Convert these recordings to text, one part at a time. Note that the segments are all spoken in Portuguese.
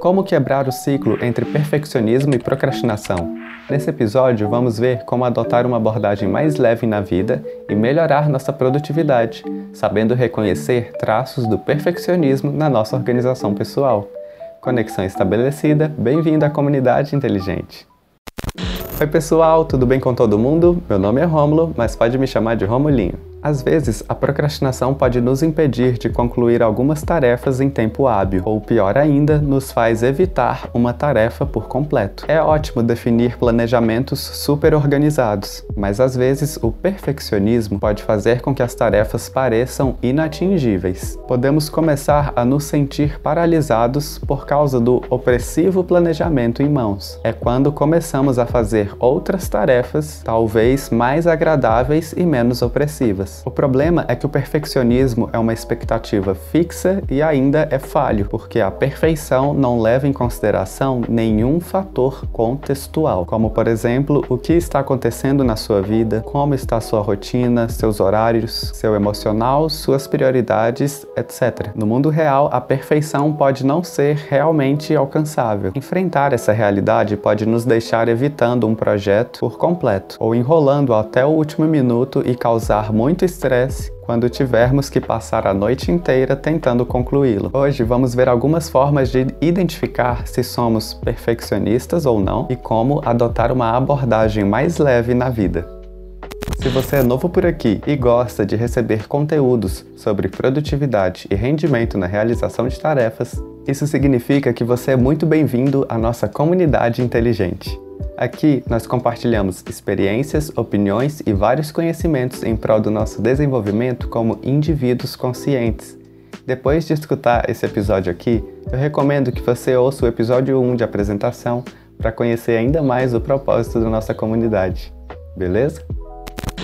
Como quebrar o ciclo entre perfeccionismo e procrastinação? Nesse episódio, vamos ver como adotar uma abordagem mais leve na vida e melhorar nossa produtividade, sabendo reconhecer traços do perfeccionismo na nossa organização pessoal. Conexão estabelecida, bem-vindo à comunidade inteligente. Oi pessoal, tudo bem com todo mundo? Meu nome é Rômulo, mas pode me chamar de Romulinho. Às vezes, a procrastinação pode nos impedir de concluir algumas tarefas em tempo hábil, ou pior ainda, nos faz evitar uma tarefa por completo. É ótimo definir planejamentos super organizados, mas às vezes o perfeccionismo pode fazer com que as tarefas pareçam inatingíveis. Podemos começar a nos sentir paralisados por causa do opressivo planejamento em mãos. É quando começamos a fazer outras tarefas, talvez mais agradáveis e menos opressivas. O problema é que o perfeccionismo é uma expectativa fixa e ainda é falho, porque a perfeição não leva em consideração nenhum fator contextual, como por exemplo, o que está acontecendo na sua vida, como está sua rotina, seus horários, seu emocional, suas prioridades, etc. No mundo real, a perfeição pode não ser realmente alcançável. Enfrentar essa realidade pode nos deixar evitando um projeto por completo ou enrolando até o último minuto e causar muito muito estresse quando tivermos que passar a noite inteira tentando concluí-lo. Hoje vamos ver algumas formas de identificar se somos perfeccionistas ou não e como adotar uma abordagem mais leve na vida. Se você é novo por aqui e gosta de receber conteúdos sobre produtividade e rendimento na realização de tarefas, isso significa que você é muito bem-vindo à nossa comunidade inteligente. Aqui nós compartilhamos experiências, opiniões e vários conhecimentos em prol do nosso desenvolvimento como indivíduos conscientes. Depois de escutar esse episódio aqui, eu recomendo que você ouça o episódio 1 de apresentação para conhecer ainda mais o propósito da nossa comunidade. Beleza?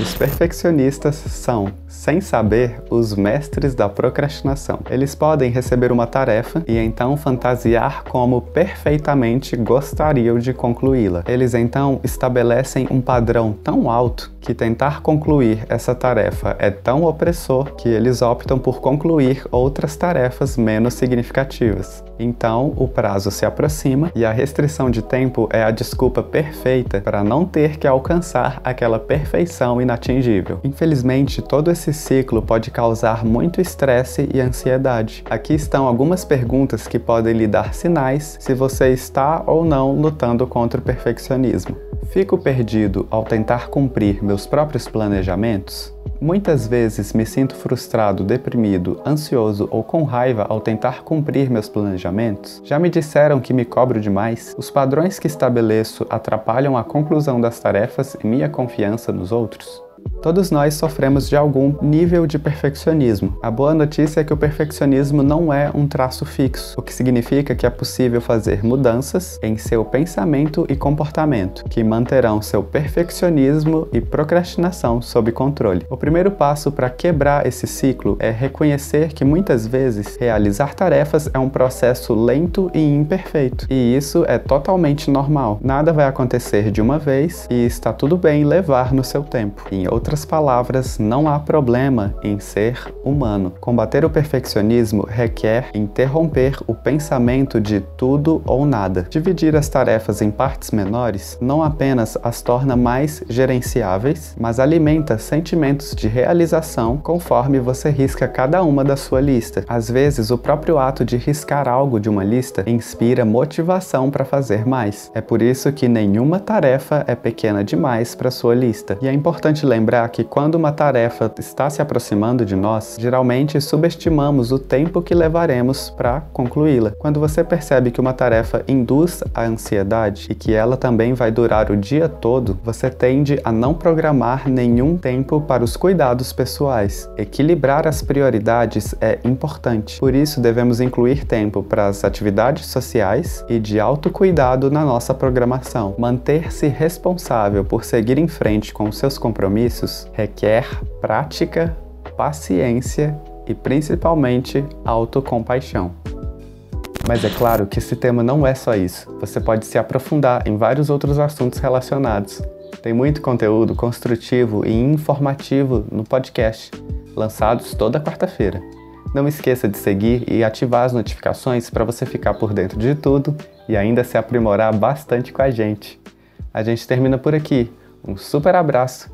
Os perfeccionistas são, sem saber, os mestres da procrastinação. Eles podem receber uma tarefa e então fantasiar como perfeitamente gostariam de concluí-la. Eles então estabelecem um padrão tão alto que tentar concluir essa tarefa é tão opressor que eles optam por concluir outras tarefas menos significativas. Então, o prazo se aproxima e a restrição de tempo é a desculpa perfeita para não ter que alcançar aquela perfeição inatingível. Infelizmente, todo esse ciclo pode causar muito estresse e ansiedade. Aqui estão algumas perguntas que podem lhe dar sinais se você está ou não lutando contra o perfeccionismo. Fico perdido ao tentar cumprir meus próprios planejamentos? Muitas vezes me sinto frustrado, deprimido, ansioso ou com raiva ao tentar cumprir meus planejamentos? Já me disseram que me cobro demais? Os padrões que estabeleço atrapalham a conclusão das tarefas e minha confiança nos outros? Todos nós sofremos de algum nível de perfeccionismo. A boa notícia é que o perfeccionismo não é um traço fixo, o que significa que é possível fazer mudanças em seu pensamento e comportamento, que manterão seu perfeccionismo e procrastinação sob controle. O primeiro passo para quebrar esse ciclo é reconhecer que muitas vezes realizar tarefas é um processo lento e imperfeito, e isso é totalmente normal. Nada vai acontecer de uma vez e está tudo bem levar no seu tempo. Em outras palavras, não há problema em ser humano. Combater o perfeccionismo requer interromper o pensamento de tudo ou nada. Dividir as tarefas em partes menores não apenas as torna mais gerenciáveis, mas alimenta sentimentos de realização conforme você risca cada uma da sua lista. Às vezes, o próprio ato de riscar algo de uma lista inspira motivação para fazer mais. É por isso que nenhuma tarefa é pequena demais para sua lista. E é importante lembrar lembrar que quando uma tarefa está se aproximando de nós, geralmente subestimamos o tempo que levaremos para concluí-la. Quando você percebe que uma tarefa induz a ansiedade e que ela também vai durar o dia todo, você tende a não programar nenhum tempo para os cuidados pessoais. Equilibrar as prioridades é importante, por isso devemos incluir tempo para as atividades sociais e de autocuidado na nossa programação. Manter-se responsável por seguir em frente com seus compromissos serviços requer prática, paciência e principalmente autocompaixão. Mas é claro que esse tema não é só isso. Você pode se aprofundar em vários outros assuntos relacionados. Tem muito conteúdo construtivo e informativo no podcast, lançados toda quarta-feira. Não esqueça de seguir e ativar as notificações para você ficar por dentro de tudo e ainda se aprimorar bastante com a gente. A gente termina por aqui. Um super abraço